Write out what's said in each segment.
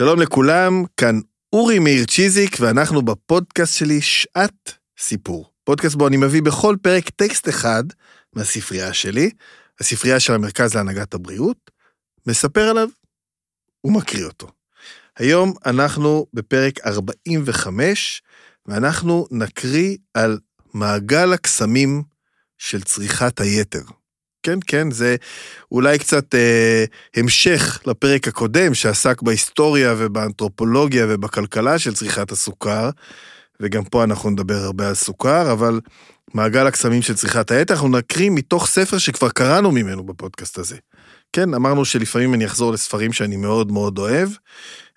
שלום לכולם, כאן אורי מאיר צ'יזיק, ואנחנו בפודקאסט שלי שעת סיפור. פודקאסט בו אני מביא בכל פרק טקסט אחד מהספרייה שלי, הספרייה של המרכז להנהגת הבריאות, מספר עליו ומקריא אותו. היום אנחנו בפרק 45, ואנחנו נקריא על מעגל הקסמים של צריכת היתר. כן, כן, זה אולי קצת אה, המשך לפרק הקודם שעסק בהיסטוריה ובאנתרופולוגיה ובכלכלה של צריכת הסוכר, וגם פה אנחנו נדבר הרבה על סוכר, אבל מעגל הקסמים של צריכת היתר, אנחנו נקריא מתוך ספר שכבר קראנו ממנו בפודקאסט הזה. כן, אמרנו שלפעמים אני אחזור לספרים שאני מאוד מאוד אוהב.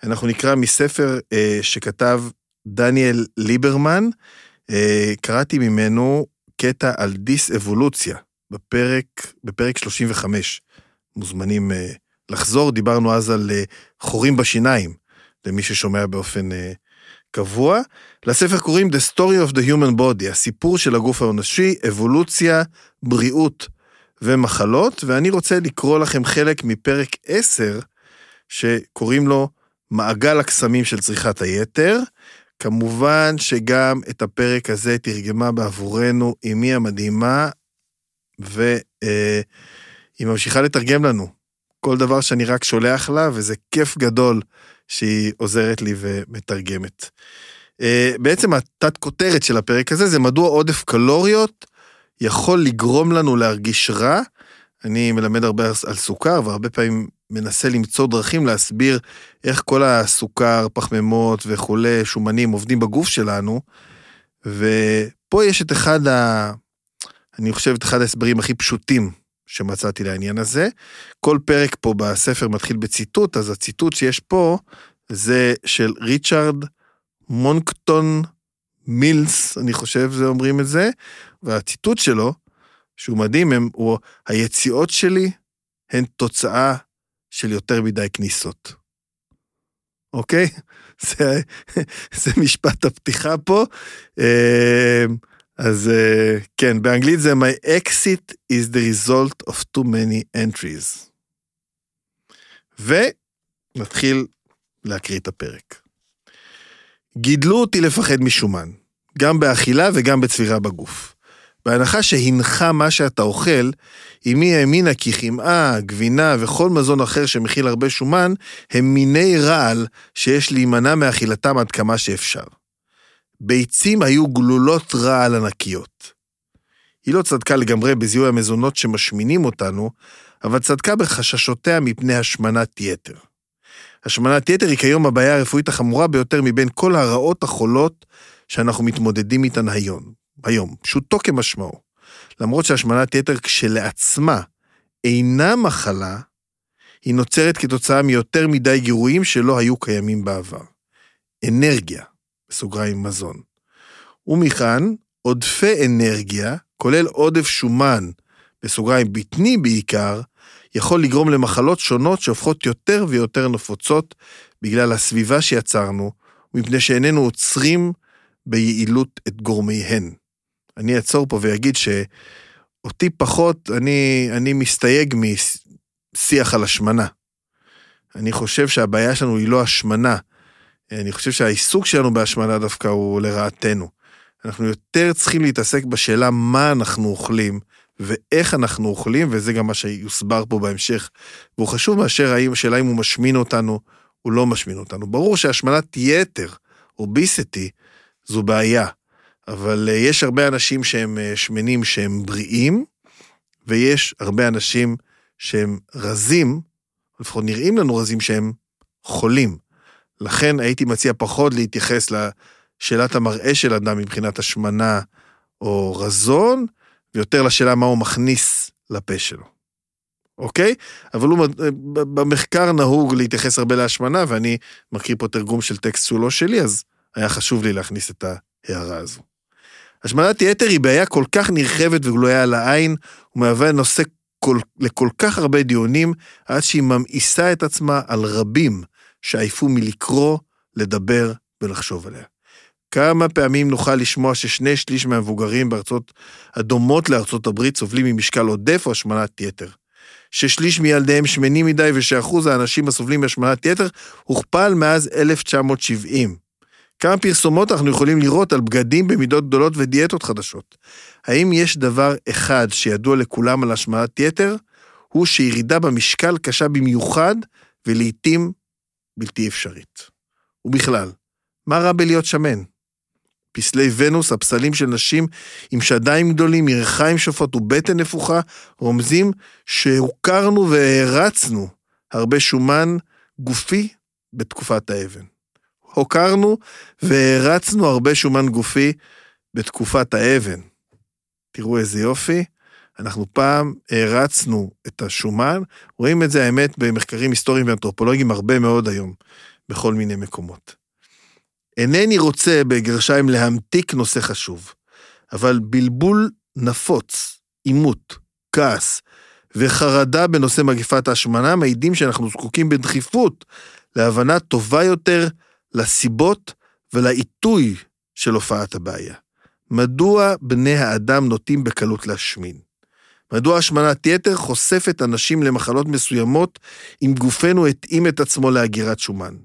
אנחנו נקרא מספר אה, שכתב דניאל ליברמן, אה, קראתי ממנו קטע על דיס-אבולוציה. בפרק, בפרק 35. מוזמנים uh, לחזור, דיברנו אז על uh, חורים בשיניים, למי ששומע באופן uh, קבוע. לספר קוראים The Story of the Human Body, הסיפור של הגוף האנושי, אבולוציה, בריאות ומחלות, ואני רוצה לקרוא לכם חלק מפרק 10, שקוראים לו מעגל הקסמים של צריכת היתר. כמובן שגם את הפרק הזה תרגמה בעבורנו אמי המדהימה, והיא ממשיכה לתרגם לנו כל דבר שאני רק שולח לה, וזה כיף גדול שהיא עוזרת לי ומתרגמת. אה, בעצם התת כותרת של הפרק הזה זה מדוע עודף קלוריות יכול לגרום לנו להרגיש רע. אני מלמד הרבה על סוכר והרבה פעמים מנסה למצוא דרכים להסביר איך כל הסוכר, פחמימות וכולי, שומנים עובדים בגוף שלנו. ופה יש את אחד. אני חושב, את אחד ההסברים הכי פשוטים שמצאתי לעניין הזה. כל פרק פה בספר מתחיל בציטוט, אז הציטוט שיש פה זה של ריצ'רד מונקטון מילס, אני חושב זה אומרים את זה, והציטוט שלו, שהוא מדהים, הם, הוא היציאות שלי הן תוצאה של יותר מדי כניסות. אוקיי? זה, זה משפט הפתיחה פה. אז אה, כן, באנגלית זה My exit is the result of too many entries. ונתחיל להקריא את הפרק. גידלו אותי לפחד משומן, גם באכילה וגם בצבירה בגוף. בהנחה שהנחה מה שאתה אוכל, אמי האמינה כי חמאה, גבינה וכל מזון אחר שמכיל הרבה שומן, הם מיני רעל שיש להימנע מאכילתם עד כמה שאפשר. ביצים היו גלולות רעל ענקיות. היא לא צדקה לגמרי בזיהוי המזונות שמשמינים אותנו, אבל צדקה בחששותיה מפני השמנת יתר. השמנת יתר היא כיום הבעיה הרפואית החמורה ביותר מבין כל הרעות החולות שאנחנו מתמודדים איתן היום. היום, פשוטו כמשמעו. למרות שהשמנת יתר כשלעצמה אינה מחלה, היא נוצרת כתוצאה מיותר מדי גירויים שלא היו קיימים בעבר. אנרגיה, בסוגריים מזון. ומכאן, עודפי אנרגיה, כולל עודף שומן, בסוגריים בטני בעיקר, יכול לגרום למחלות שונות שהופכות יותר ויותר נפוצות בגלל הסביבה שיצרנו, ומפני שאיננו עוצרים ביעילות את גורמיהן. אני אעצור פה ואגיד שאותי פחות, אני, אני מסתייג משיח על השמנה. אני חושב שהבעיה שלנו היא לא השמנה, אני חושב שהעיסוק שלנו בהשמנה דווקא הוא לרעתנו. אנחנו יותר צריכים להתעסק בשאלה מה אנחנו אוכלים ואיך אנחנו אוכלים, וזה גם מה שיוסבר פה בהמשך. והוא חשוב מאשר השאלה אם הוא משמין אותנו, הוא לא משמין אותנו. ברור שהשמנת יתר, אוביסטי, זו בעיה. אבל אה, יש הרבה אנשים שהם אה, שמנים שהם בריאים, ויש הרבה אנשים שהם רזים, לפחות נראים לנו רזים שהם חולים. לכן הייתי מציע פחות להתייחס לשאלת המראה של אדם מבחינת השמנה או רזון, ויותר לשאלה מה הוא מכניס לפה שלו. אוקיי? אבל הוא, במחקר נהוג להתייחס הרבה להשמנה, ואני מכיר פה תרגום של טקסט שהוא לא שלי, אז היה חשוב לי להכניס את ההערה הזו. השמנת יתר היא בעיה כל כך נרחבת וגלויה על העין, ומהווה נושא כל, לכל כך הרבה דיונים, עד שהיא ממאיסה את עצמה על רבים שעייפו מלקרוא, לדבר ולחשוב עליה. כמה פעמים נוכל לשמוע ששני שליש מהמבוגרים בארצות הדומות לארצות הברית סובלים ממשקל עודף או השמנת יתר, ששליש מילדיהם שמנים מדי ושאחוז האנשים הסובלים מהשמנת יתר הוכפל מאז 1970. כמה פרסומות אנחנו יכולים לראות על בגדים במידות גדולות ודיאטות חדשות. האם יש דבר אחד שידוע לכולם על השמנת יתר? הוא שירידה במשקל קשה במיוחד ולעיתים בלתי אפשרית. ובכלל, מה רע בלהיות שמן? פסלי ונוס, הפסלים של נשים עם שדיים גדולים, ירכיים שופעות ובטן נפוחה, רומזים שהוכרנו והערצנו הרבה שומן גופי בתקופת האבן. הוקרנו והערצנו הרבה שומן גופי בתקופת האבן. תראו איזה יופי. אנחנו פעם הערצנו את השומן, רואים את זה, האמת, במחקרים היסטוריים ואנתרופולוגיים הרבה מאוד היום, בכל מיני מקומות. אינני רוצה, בגרשיים, להמתיק נושא חשוב, אבל בלבול נפוץ, עימות, כעס וחרדה בנושא מגפת ההשמנה מעידים שאנחנו זקוקים בדחיפות להבנה טובה יותר לסיבות ולעיתוי של הופעת הבעיה. מדוע בני האדם נוטים בקלות להשמין? מדוע השמנת יתר חושפת אנשים למחלות מסוימות אם גופנו התאים את עצמו להגירת שומן?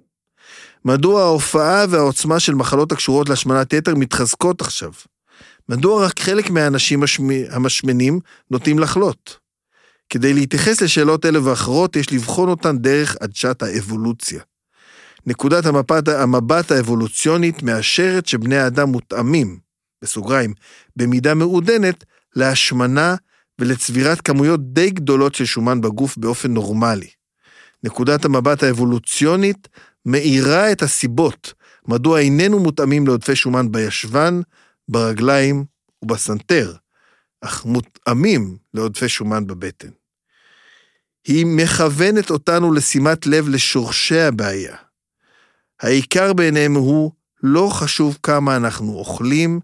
מדוע ההופעה והעוצמה של מחלות הקשורות להשמנת יתר מתחזקות עכשיו? מדוע רק חלק מהאנשים המשמנים נוטים לחלות? כדי להתייחס לשאלות אלה ואחרות, יש לבחון אותן דרך עדשת האבולוציה. נקודת המבט, המבט האבולוציונית מאשרת שבני האדם מותאמים, בסוגריים, במידה מעודנת, להשמנה ולצבירת כמויות די גדולות של שומן בגוף באופן נורמלי. נקודת המבט האבולוציונית מאירה את הסיבות מדוע איננו מותאמים לעודפי שומן בישבן, ברגליים ובסנטר, אך מותאמים לעודפי שומן בבטן. היא מכוונת אותנו לשימת לב לשורשי הבעיה. העיקר בעיניהם הוא לא חשוב כמה אנחנו אוכלים,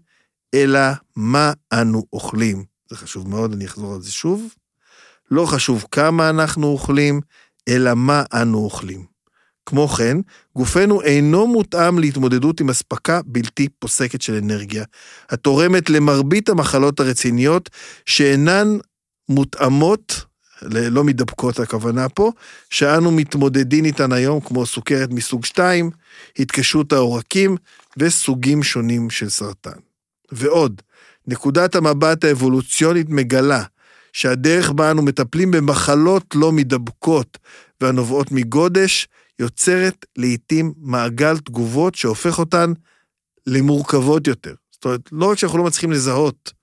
אלא מה אנו אוכלים. זה חשוב מאוד, אני אחזור על זה שוב. לא חשוב כמה אנחנו אוכלים, אלא מה אנו אוכלים. כמו כן, גופנו אינו מותאם להתמודדות עם אספקה בלתי פוסקת של אנרגיה, התורמת למרבית המחלות הרציניות שאינן מותאמות, לא מדבקות הכוונה פה, שאנו מתמודדים איתן היום, כמו סוכרת מסוג 2, התקשרות העורקים וסוגים שונים של סרטן. ועוד, נקודת המבט האבולוציונית מגלה שהדרך בה אנו מטפלים במחלות לא מדבקות והנובעות מגודש, יוצרת לעתים מעגל תגובות שהופך אותן למורכבות יותר. זאת אומרת, לא רק שאנחנו לא מצליחים לזהות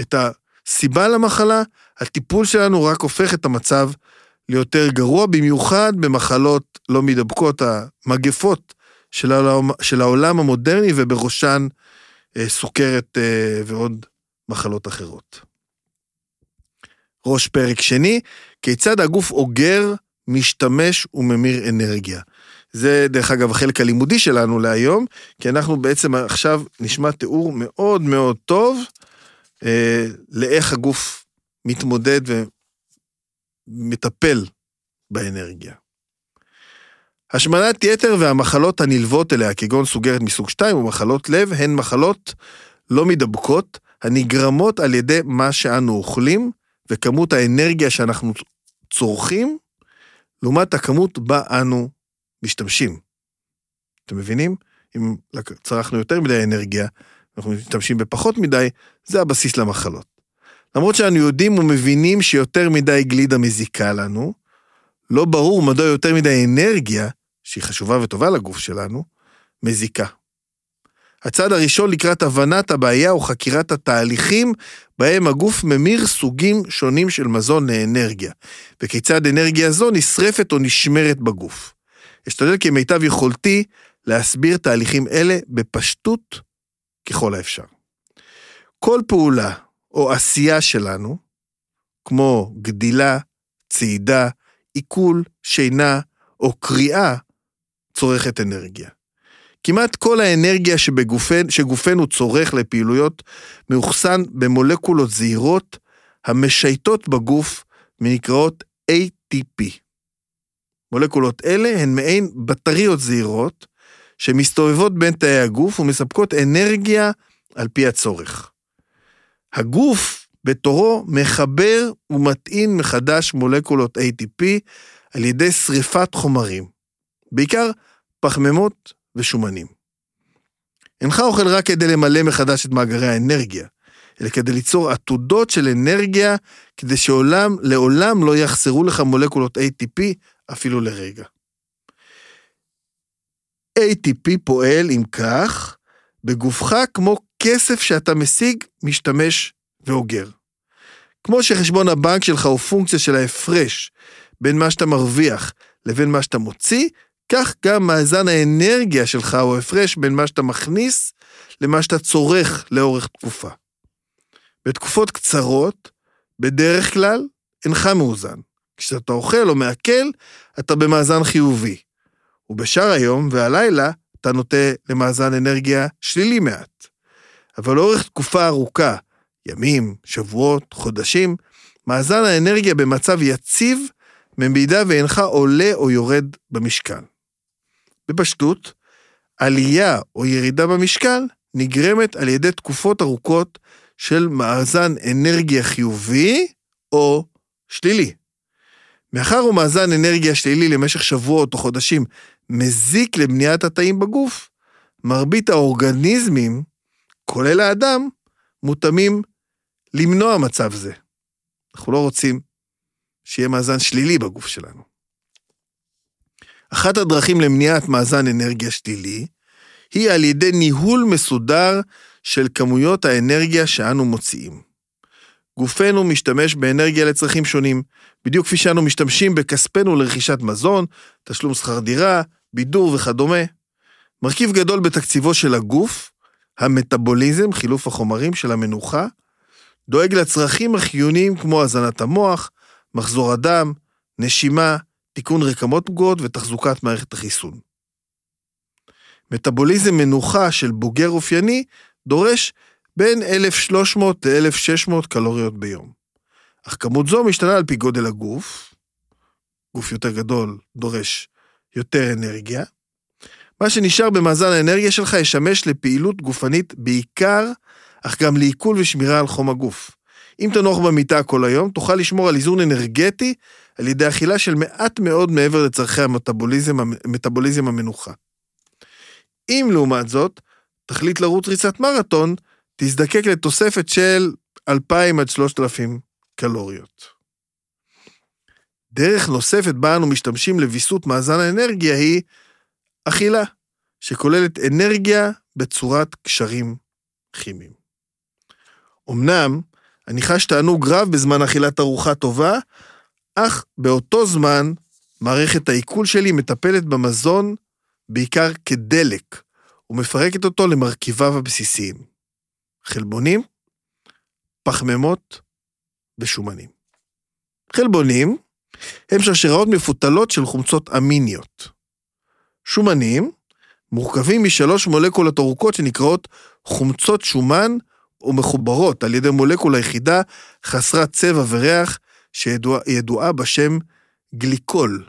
את הסיבה למחלה, הטיפול שלנו רק הופך את המצב ליותר גרוע, במיוחד במחלות לא מדבקות, המגפות של העולם, של העולם המודרני, ובראשן סוכרת אה, ועוד מחלות אחרות. ראש פרק שני, כיצד הגוף אוגר, משתמש וממיר אנרגיה. זה דרך אגב החלק הלימודי שלנו להיום, כי אנחנו בעצם עכשיו נשמע תיאור מאוד מאוד טוב אה, לאיך הגוף מתמודד ומטפל באנרגיה. השמנת יתר והמחלות הנלוות אליה, כגון סוגרת מסוג 2 ומחלות לב, הן מחלות לא מדבקות, הנגרמות על ידי מה שאנו אוכלים וכמות האנרגיה שאנחנו צורכים, לעומת הכמות בה אנו משתמשים. אתם מבינים? אם צרכנו יותר מדי אנרגיה, אנחנו משתמשים בפחות מדי, זה הבסיס למחלות. למרות שאנו יודעים ומבינים שיותר מדי גלידה מזיקה לנו, לא ברור מדוע יותר מדי אנרגיה שהיא חשובה וטובה לגוף שלנו, מזיקה. הצעד הראשון לקראת הבנת הבעיה הוא חקירת התהליכים בהם הגוף ממיר סוגים שונים של מזון לאנרגיה, וכיצד אנרגיה זו נשרפת או נשמרת בגוף. אשתדל כמיטב יכולתי להסביר תהליכים אלה בפשטות ככל האפשר. כל פעולה או עשייה שלנו, כמו גדילה, צעידה, עיכול, שינה או קריאה, צורכת אנרגיה. כמעט כל האנרגיה שבגופן, שגופנו צורך לפעילויות מאוחסן במולקולות זעירות המשייטות בגוף ונקראות ATP. מולקולות אלה הן מעין בטריות זעירות שמסתובבות בין תאי הגוף ומספקות אנרגיה על פי הצורך. הגוף בתורו מחבר ומטעין מחדש מולקולות ATP על ידי שריפת חומרים, בעיקר פחמימות ושומנים. אינך אוכל רק כדי למלא מחדש את מאגרי האנרגיה, אלא כדי ליצור עתודות של אנרגיה, כדי שעולם, לעולם לא יחסרו לך מולקולות ATP אפילו לרגע. ATP פועל, אם כך, בגופך כמו כסף שאתה משיג, משתמש ואוגר. כמו שחשבון הבנק שלך הוא פונקציה של ההפרש בין מה שאתה מרוויח לבין מה שאתה מוציא, כך גם מאזן האנרגיה שלך הוא הפרש בין מה שאתה מכניס למה שאתה צורך לאורך תקופה. בתקופות קצרות, בדרך כלל, אינך מאוזן. כשאתה אוכל או מעכל, אתה במאזן חיובי. ובשאר היום והלילה, אתה נוטה למאזן אנרגיה שלילי מעט. אבל לאורך תקופה ארוכה, ימים, שבועות, חודשים, מאזן האנרגיה במצב יציב, במידה ואינך עולה או יורד במשקל. בפשטות, עלייה או ירידה במשקל נגרמת על ידי תקופות ארוכות של מאזן אנרגיה חיובי או שלילי. מאחר ומאזן אנרגיה שלילי למשך שבועות או חודשים מזיק לבניית התאים בגוף, מרבית האורגניזמים, כולל האדם, מותאמים למנוע מצב זה. אנחנו לא רוצים שיהיה מאזן שלילי בגוף שלנו. אחת הדרכים למניעת מאזן אנרגיה שלילי היא על ידי ניהול מסודר של כמויות האנרגיה שאנו מוציאים. גופנו משתמש באנרגיה לצרכים שונים, בדיוק כפי שאנו משתמשים בכספנו לרכישת מזון, תשלום שכר דירה, בידור וכדומה. מרכיב גדול בתקציבו של הגוף, המטאבוליזם, חילוף החומרים של המנוחה, דואג לצרכים החיוניים כמו הזנת המוח, מחזור הדם, נשימה, תיקון רקמות פגועות ותחזוקת מערכת החיסון. מטאבוליזם מנוחה של בוגר אופייני דורש בין 1,300 ל-1,600 קלוריות ביום. אך כמות זו משתנה על פי גודל הגוף, גוף יותר גדול דורש יותר אנרגיה. מה שנשאר במאזן האנרגיה שלך ישמש לפעילות גופנית בעיקר, אך גם לעיכול ושמירה על חום הגוף. אם תנוח במיטה כל היום, תוכל לשמור על איזון אנרגטי על ידי אכילה של מעט מאוד מעבר לצורכי המטאבוליזם, המטאבוליזם המנוחה. אם לעומת זאת, תחליט לרוץ ריצת מרתון, תזדקק לתוספת של 2,000 עד 3,000 קלוריות. דרך נוספת בה אנו משתמשים לוויסות מאזן האנרגיה היא אכילה, שכוללת אנרגיה בצורת קשרים כימיים. אמנם, אני חש תענוג רב בזמן אכילת ארוחה טובה, אך באותו זמן, מערכת העיכול שלי מטפלת במזון בעיקר כדלק, ומפרקת אותו למרכיביו הבסיסיים. חלבונים, פחמימות ושומנים. חלבונים הם שרשראות מפותלות של חומצות אמיניות. שומנים מורכבים משלוש מולקולות ארוכות שנקראות חומצות שומן ומחוברות על ידי מולקולה יחידה חסרת צבע וריח שידועה בשם גליקול.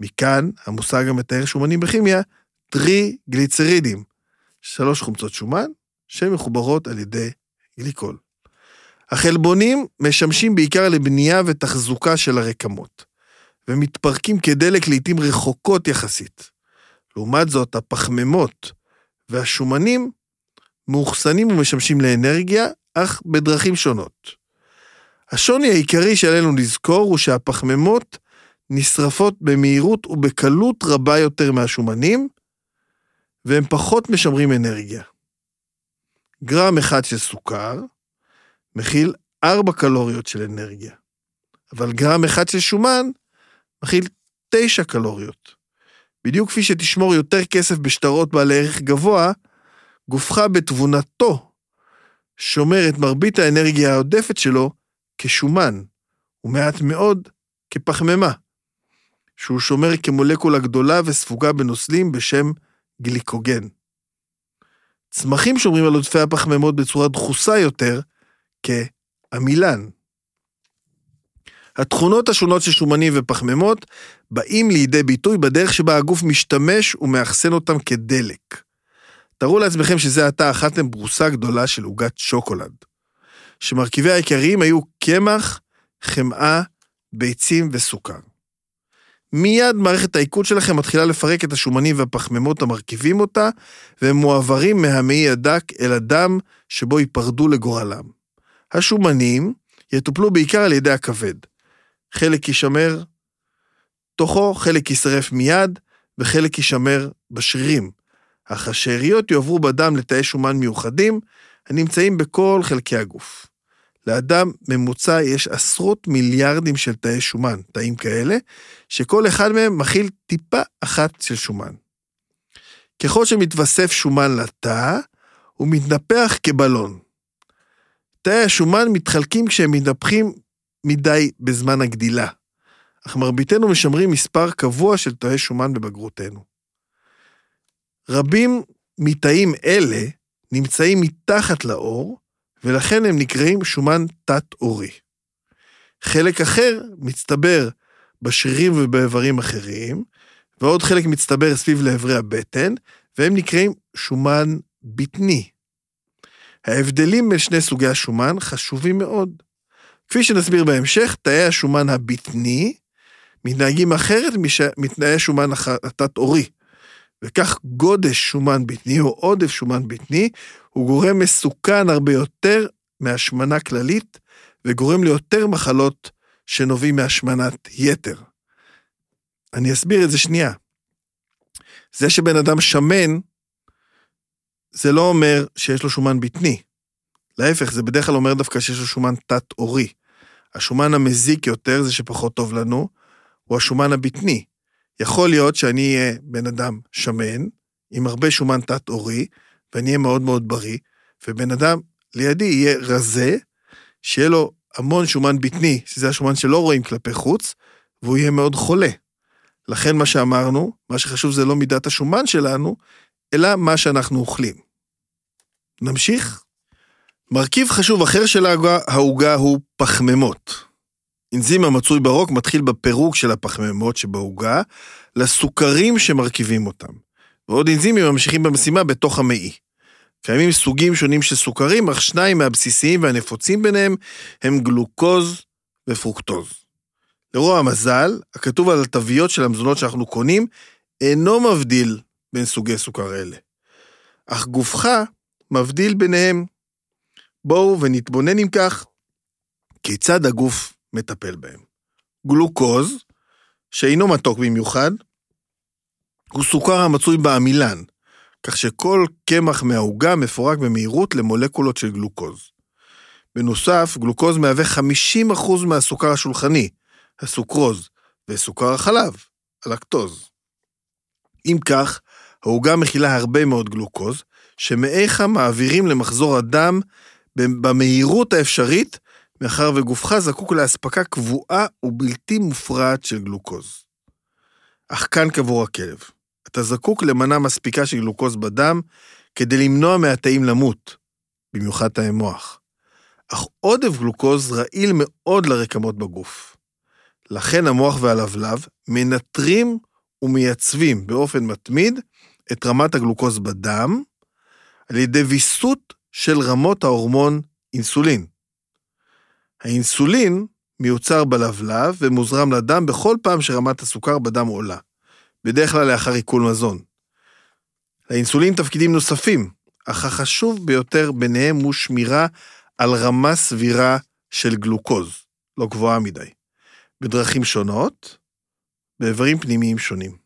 מכאן המושג המתאר שומנים בכימיה, טריגליצרידים, שלוש חומצות שומן שמחוברות על ידי גליקול. החלבונים משמשים בעיקר לבנייה ותחזוקה של הרקמות, ומתפרקים כדלק לעתים רחוקות יחסית. לעומת זאת, הפחמימות והשומנים מאוחסנים ומשמשים לאנרגיה, אך בדרכים שונות. השוני העיקרי שעלינו לזכור הוא שהפחמימות נשרפות במהירות ובקלות רבה יותר מהשומנים, והם פחות משמרים אנרגיה. גרם אחד של סוכר מכיל 4 קלוריות של אנרגיה, אבל גרם אחד של שומן מכיל 9 קלוריות. בדיוק כפי שתשמור יותר כסף בשטרות בעלי ערך גבוה, גופך בתבונתו שומר את מרבית האנרגיה העודפת שלו כשומן, ומעט מאוד כפחמימה, שהוא שומר כמולקולה גדולה וספוגה בנוזלים בשם גליקוגן. צמחים שומרים על עודפי הפחמימות בצורה דחוסה יותר, כעמילן. התכונות השונות של שומנים ופחמימות באים לידי ביטוי בדרך שבה הגוף משתמש ומאחסן אותם כדלק. תארו לעצמכם שזה עתה אכלתם ברוסה גדולה של עוגת שוקולד. שמרכיבי העיקריים היו קמח, חמאה, ביצים וסוכר. מיד מערכת העיכול שלכם מתחילה לפרק את השומנים והפחמימות המרכיבים אותה, והם מועברים מהמעי הדק אל הדם שבו ייפרדו לגורלם. השומנים יטופלו בעיקר על ידי הכבד. חלק יישמר תוכו, חלק יישרף מיד, וחלק יישמר בשרירים. אך השאריות יועברו בדם לתאי שומן מיוחדים, הנמצאים בכל חלקי הגוף. לאדם ממוצע יש עשרות מיליארדים של תאי שומן, תאים כאלה, שכל אחד מהם מכיל טיפה אחת של שומן. ככל שמתווסף שומן לתא, הוא מתנפח כבלון. תאי השומן מתחלקים כשהם מתנפחים מדי בזמן הגדילה, אך מרביתנו משמרים מספר קבוע של תאי שומן בבגרותנו. רבים מתאים אלה נמצאים מתחת לאור, ולכן הם נקראים שומן תת-עורי. חלק אחר מצטבר בשרירים ובאיברים אחרים, ועוד חלק מצטבר סביב לאברי הבטן, והם נקראים שומן בטני. ההבדלים בין שני סוגי השומן חשובים מאוד. כפי שנסביר בהמשך, תאי השומן הבטני מתנהגים אחרת מתנאי השומן התת-עורי. וכך גודש שומן בטני או עודף שומן בטני הוא גורם מסוכן הרבה יותר מהשמנה כללית וגורם ליותר מחלות שנובעים מהשמנת יתר. אני אסביר את זה שנייה. זה שבן אדם שמן, זה לא אומר שיש לו שומן בטני. להפך, זה בדרך כלל אומר דווקא שיש לו שומן תת-עורי. השומן המזיק יותר, זה שפחות טוב לנו, הוא השומן הבטני. יכול להיות שאני אהיה בן אדם שמן, עם הרבה שומן תת-עורי, ואני אהיה מאוד מאוד בריא, ובן אדם לידי יהיה רזה, שיהיה לו המון שומן בטני, שזה השומן שלא רואים כלפי חוץ, והוא יהיה מאוד חולה. לכן מה שאמרנו, מה שחשוב זה לא מידת השומן שלנו, אלא מה שאנחנו אוכלים. נמשיך? מרכיב חשוב אחר של העוגה הוא פחמימות. אנזים המצוי ברוק מתחיל בפירוק של הפחמימות שבעוגה לסוכרים שמרכיבים אותם, ועוד אנזימים ממשיכים במשימה בתוך המעי. קיימים סוגים שונים של סוכרים, אך שניים מהבסיסיים והנפוצים ביניהם הם גלוקוז ופרוקטוז. לרוע המזל, הכתוב על התוויות של המזונות שאנחנו קונים אינו מבדיל בין סוגי סוכר אלה. אך גופך מבדיל ביניהם. בואו ונתבונן אם כך, כיצד הגוף מטפל בהם. גלוקוז, שאינו מתוק במיוחד, הוא סוכר המצוי בעמילן, כך שכל קמח מהעוגה מפורק במהירות למולקולות של גלוקוז. בנוסף, גלוקוז מהווה 50% מהסוכר השולחני, הסוכרוז, וסוכר החלב, הלקטוז. אם כך, העוגה מכילה הרבה מאוד גלוקוז, שמאיך מעבירים למחזור הדם במהירות האפשרית מאחר וגופך זקוק לאספקה קבועה ובלתי מופרעת של גלוקוז. אך כאן קבור הכלב. אתה זקוק למנה מספיקה של גלוקוז בדם כדי למנוע מהתאים למות, במיוחד תאי מוח. אך עודף גלוקוז רעיל מאוד לרקמות בגוף. לכן המוח והלבלב מנטרים ומייצבים באופן מתמיד את רמת הגלוקוז בדם על ידי ויסות של רמות ההורמון אינסולין. האינסולין מיוצר בלבלב ומוזרם לדם בכל פעם שרמת הסוכר בדם עולה, בדרך כלל לאחר עיכול מזון. לאינסולין תפקידים נוספים, אך החשוב ביותר ביניהם הוא שמירה על רמה סבירה של גלוקוז, לא גבוהה מדי, בדרכים שונות, באיברים פנימיים שונים.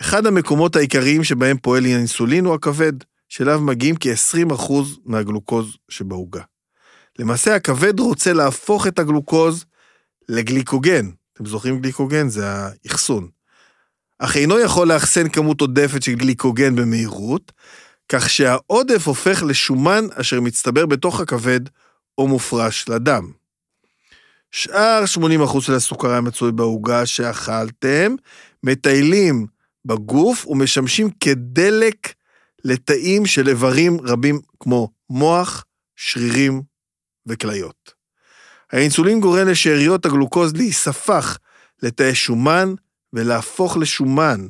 אחד המקומות העיקריים שבהם פועל האינסולין הוא הכבד, שאליו מגיעים כ-20% מהגלוקוז שבעוגה. למעשה הכבד רוצה להפוך את הגלוקוז לגליקוגן. אתם זוכרים גליקוגן? זה האחסון. אך אינו יכול לאחסן כמות עודפת של גליקוגן במהירות, כך שהעודף הופך לשומן אשר מצטבר בתוך הכבד או מופרש לדם. שאר 80% של הסוכר המצוי בעוגה שאכלתם מטיילים בגוף ומשמשים כדלק לתאים של איברים רבים כמו מוח, שרירים וכליות. האינסולין גורם לשאריות הגלוקוז להיספח לתאי שומן ולהפוך לשומן.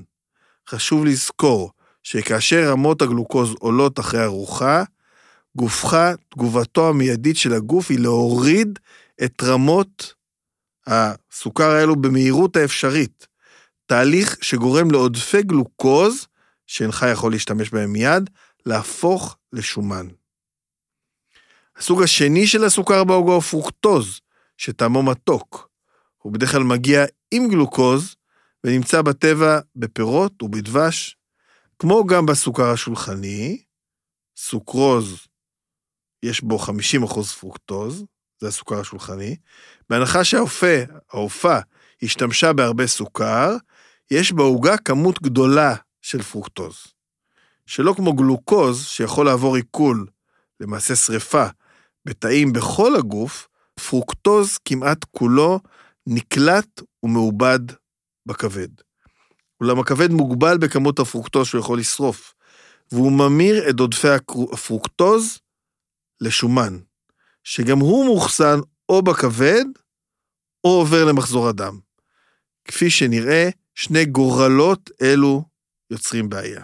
חשוב לזכור שכאשר רמות הגלוקוז עולות אחרי ארוחה, גופך, תגובתו המיידית של הגוף היא להוריד את רמות הסוכר האלו במהירות האפשרית. תהליך שגורם לעודפי גלוקוז, שאינך יכול להשתמש בהם מיד, להפוך לשומן. הסוג השני של הסוכר בעוגה הוא פרוקטוז, שטעמו מתוק. הוא בדרך כלל מגיע עם גלוקוז, ונמצא בטבע בפירות ובדבש, כמו גם בסוכר השולחני, סוכרוז, יש בו 50% פרוקטוז, זה הסוכר השולחני, בהנחה שהאופה, האופה, השתמשה בהרבה סוכר, יש בעוגה כמות גדולה של פרוקטוז. שלא כמו גלוקוז, שיכול לעבור עיכול, למעשה שריפה, בתאים בכל הגוף, פרוקטוז כמעט כולו נקלט ומעובד בכבד. אולם הכבד מוגבל בכמות הפרוקטוז שהוא יכול לשרוף, והוא ממיר את עודפי הפרוקטוז לשומן, שגם הוא מוחסן או בכבד או עובר למחזור הדם. כפי שנראה, שני גורלות אלו יוצרים בעיה.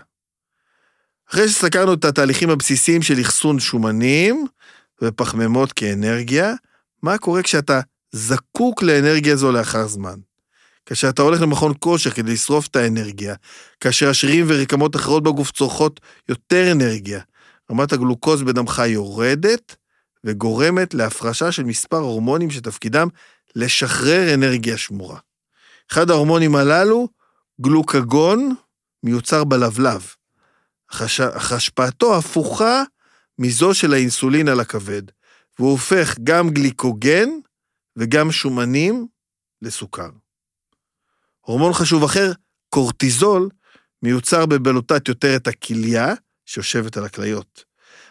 אחרי שסקרנו את התהליכים הבסיסיים של אחסון שומנים ופחמימות כאנרגיה, מה קורה כשאתה זקוק לאנרגיה זו לאחר זמן? כאשר אתה הולך למכון כושר כדי לשרוף את האנרגיה, כאשר השרירים ורקמות אחרות בגוף צורכות יותר אנרגיה, רמת הגלוקוז בדמך יורדת וגורמת להפרשה של מספר הורמונים שתפקידם לשחרר אנרגיה שמורה. אחד ההורמונים הללו, גלוקגון, מיוצר בלבלב, אך השפעתו הפוכה מזו של האינסולין על הכבד, והוא הופך גם גליקוגן וגם שומנים לסוכר. הורמון חשוב אחר, קורטיזול, מיוצר בבלוטת יותרת הכליה, שיושבת על הכליות.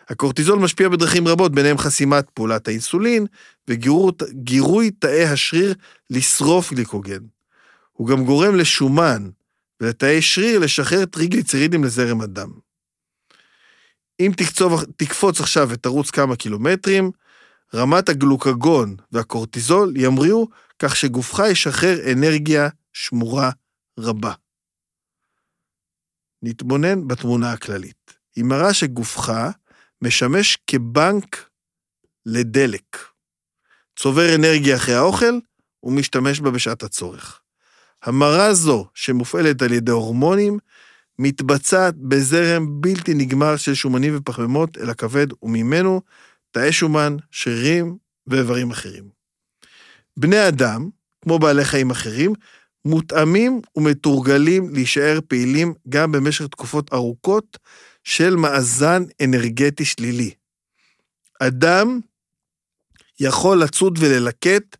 הקורטיזול משפיע בדרכים רבות, ביניהם חסימת פעולת האינסולין וגירוי תאי השריר לשרוף גליקוגן. הוא גם גורם לשומן ולתאי שריר לשחרר טריגליצרידים לזרם הדם. אם תקצוב, תקפוץ עכשיו ותרוץ כמה קילומטרים, רמת הגלוקגון והקורטיזול ימריאו כך שגופך ישחרר אנרגיה שמורה רבה. נתבונן בתמונה הכללית. היא מראה שגופך משמש כבנק לדלק. צובר אנרגיה אחרי האוכל ומשתמש בה בשעת הצורך. המרה זו, שמופעלת על ידי הורמונים, מתבצעת בזרם בלתי נגמר של שומנים ופחמימות אל הכבד, וממנו תאי שומן, שרירים ואיברים אחרים. בני אדם, כמו בעלי חיים אחרים, מותאמים ומתורגלים להישאר פעילים גם במשך תקופות ארוכות של מאזן אנרגטי שלילי. אדם יכול לצוד וללקט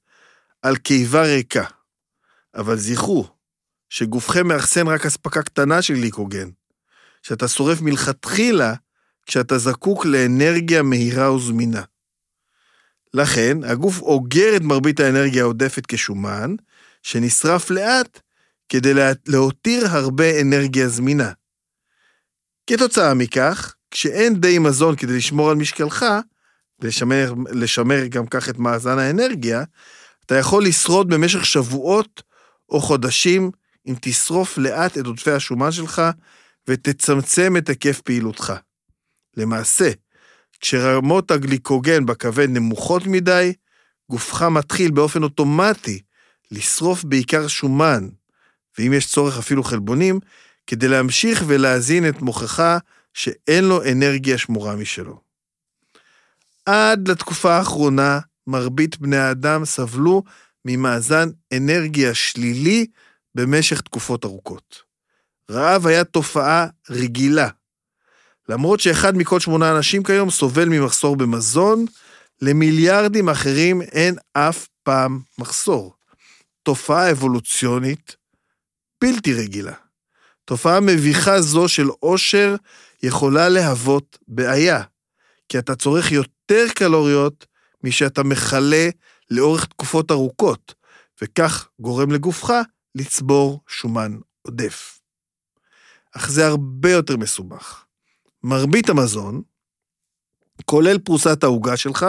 על קיבה ריקה, אבל זכרו שגופכם מאחסן רק אספקה קטנה של גליקוגן, שאתה שורף מלכתחילה כשאתה זקוק לאנרגיה מהירה וזמינה. לכן, הגוף אוגר את מרבית האנרגיה העודפת כשומן, שנשרף לאט כדי להותיר הרבה אנרגיה זמינה. כתוצאה מכך, כשאין די מזון כדי לשמור על משקלך, ולשמר לשמר גם כך את מאזן האנרגיה, אתה יכול לשרוד במשך שבועות או חודשים אם תשרוף לאט את עודפי השומן שלך ותצמצם את היקף פעילותך. למעשה, כשרמות הגליקוגן בכבד נמוכות מדי, גופך מתחיל באופן אוטומטי לשרוף בעיקר שומן, ואם יש צורך אפילו חלבונים, כדי להמשיך ולהזין את מוכחה שאין לו אנרגיה שמורה משלו. עד לתקופה האחרונה, מרבית בני האדם סבלו ממאזן אנרגיה שלילי במשך תקופות ארוכות. רעב היה תופעה רגילה. למרות שאחד מכל שמונה אנשים כיום סובל ממחסור במזון, למיליארדים אחרים אין אף פעם מחסור. תופעה אבולוציונית בלתי רגילה. תופעה מביכה זו של עושר יכולה להוות בעיה, כי אתה צורך יותר קלוריות משאתה מכלה לאורך תקופות ארוכות, וכך גורם לגופך לצבור שומן עודף. אך זה הרבה יותר מסובך. מרבית המזון, כולל פרוסת העוגה שלך,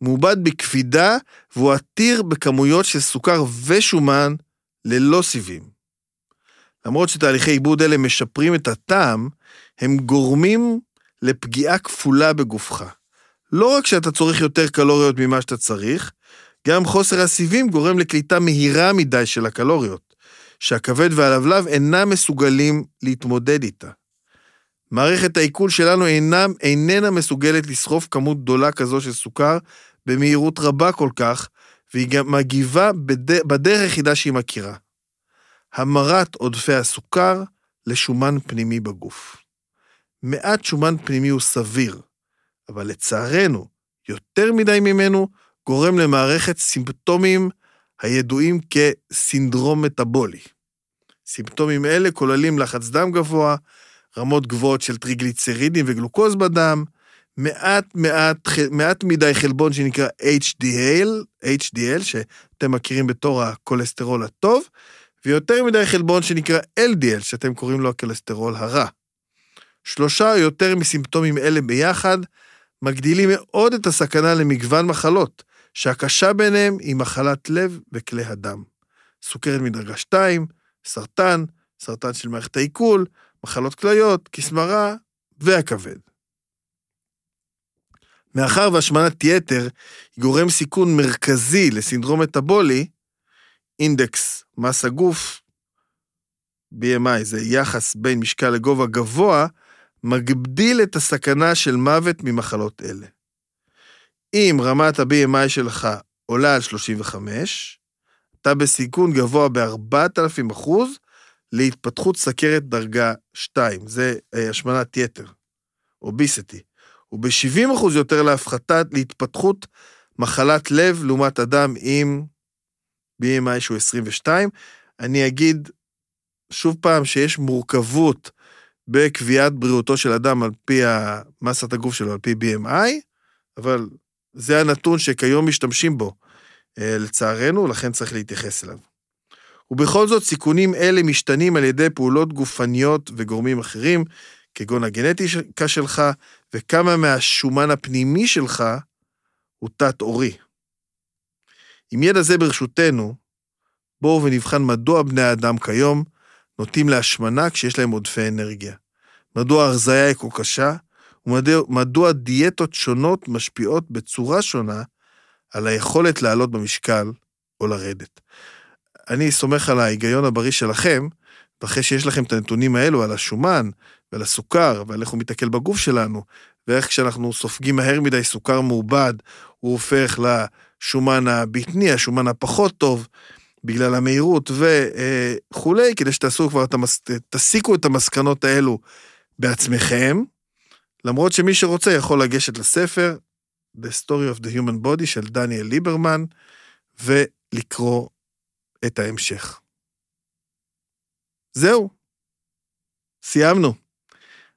מעובד בקפידה והוא עתיר בכמויות של סוכר ושומן ללא סיבים. למרות שתהליכי עיבוד אלה משפרים את הטעם, הם גורמים לפגיעה כפולה בגופך. לא רק שאתה צורך יותר קלוריות ממה שאתה צריך, גם חוסר הסיבים גורם לקליטה מהירה מדי של הקלוריות, שהכבד והלבלב אינם מסוגלים להתמודד איתה. מערכת העיכול שלנו אינם, איננה מסוגלת לסחוף כמות גדולה כזו של סוכר במהירות רבה כל כך, והיא גם מגיבה בד... בדרך היחידה שהיא מכירה. המרת עודפי הסוכר לשומן פנימי בגוף. מעט שומן פנימי הוא סביר, אבל לצערנו, יותר מדי ממנו גורם למערכת סימפטומים הידועים כסינדרום מטאבולי. סימפטומים אלה כוללים לחץ דם גבוה, רמות גבוהות של טריגליצרידים וגלוקוז בדם, מעט מעט, מעט מדי חלבון שנקרא HDL, HDL, שאתם מכירים בתור הכולסטרול הטוב, ויותר מדי חלבון שנקרא LDL, שאתם קוראים לו הכולסטרול הרע. שלושה או יותר מסימפטומים אלה ביחד מגדילים מאוד את הסכנה למגוון מחלות, שהקשה ביניהם היא מחלת לב וכלי הדם. סוכרת מדרגה 2, סרטן, סרטן של מערכת העיכול, מחלות כליות, כסמרה והכבד. מאחר והשמנת יתר היא גורם סיכון מרכזי לסינדרום מטאבולי, אינדקס מס הגוף, BMI זה יחס בין משקל לגובה גבוה, מגדיל את הסכנה של מוות ממחלות אלה. אם רמת ה-BMI שלך עולה על 35, אתה בסיכון גבוה ב-4,000 אחוז להתפתחות סכרת דרגה 2, זה אה, השמנת יתר, אוביסטי, וב-70 אחוז יותר להפחתת, להתפתחות מחלת לב לעומת אדם עם BMI שהוא 22. אני אגיד שוב פעם שיש מורכבות בקביעת בריאותו של אדם על פי מסת הגוף שלו, על פי BMI, אבל זה הנתון שכיום משתמשים בו, אה, לצערנו, לכן צריך להתייחס אליו. ובכל זאת, סיכונים אלה משתנים על ידי פעולות גופניות וגורמים אחרים, כגון הגנטיקה שלך, וכמה מהשומן הפנימי שלך הוא תת-עורי. עם ידע זה ברשותנו, בואו ונבחן מדוע בני האדם כיום נוטים להשמנה כשיש להם עודפי אנרגיה. מדוע ההרזייה היא כה קשה, ומדוע דיאטות שונות משפיעות בצורה שונה על היכולת לעלות במשקל או לרדת. אני סומך על ההיגיון הבריא שלכם, ואחרי שיש לכם את הנתונים האלו על השומן ועל הסוכר ועל איך הוא מתעכל בגוף שלנו, ואיך כשאנחנו סופגים מהר מדי סוכר מעובד, הוא הופך לשומן הבטני, השומן הפחות טוב, בגלל המהירות וכולי, כדי שתעשו כבר. תסיקו את המסקנות האלו בעצמכם, למרות שמי שרוצה יכול לגשת לספר, The Story of the Human Body של דניאל ליברמן, ולקרוא את ההמשך. זהו, סיימנו.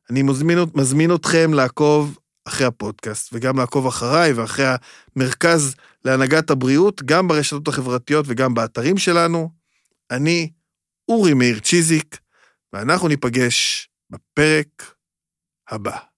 אני מזמין, מזמין אתכם לעקוב אחרי הפודקאסט, וגם לעקוב אחריי ואחרי המרכז להנהגת הבריאות, גם ברשתות החברתיות וגם באתרים שלנו. אני אורי מאיר צ'יזיק, ואנחנו ניפגש בפרק הבא.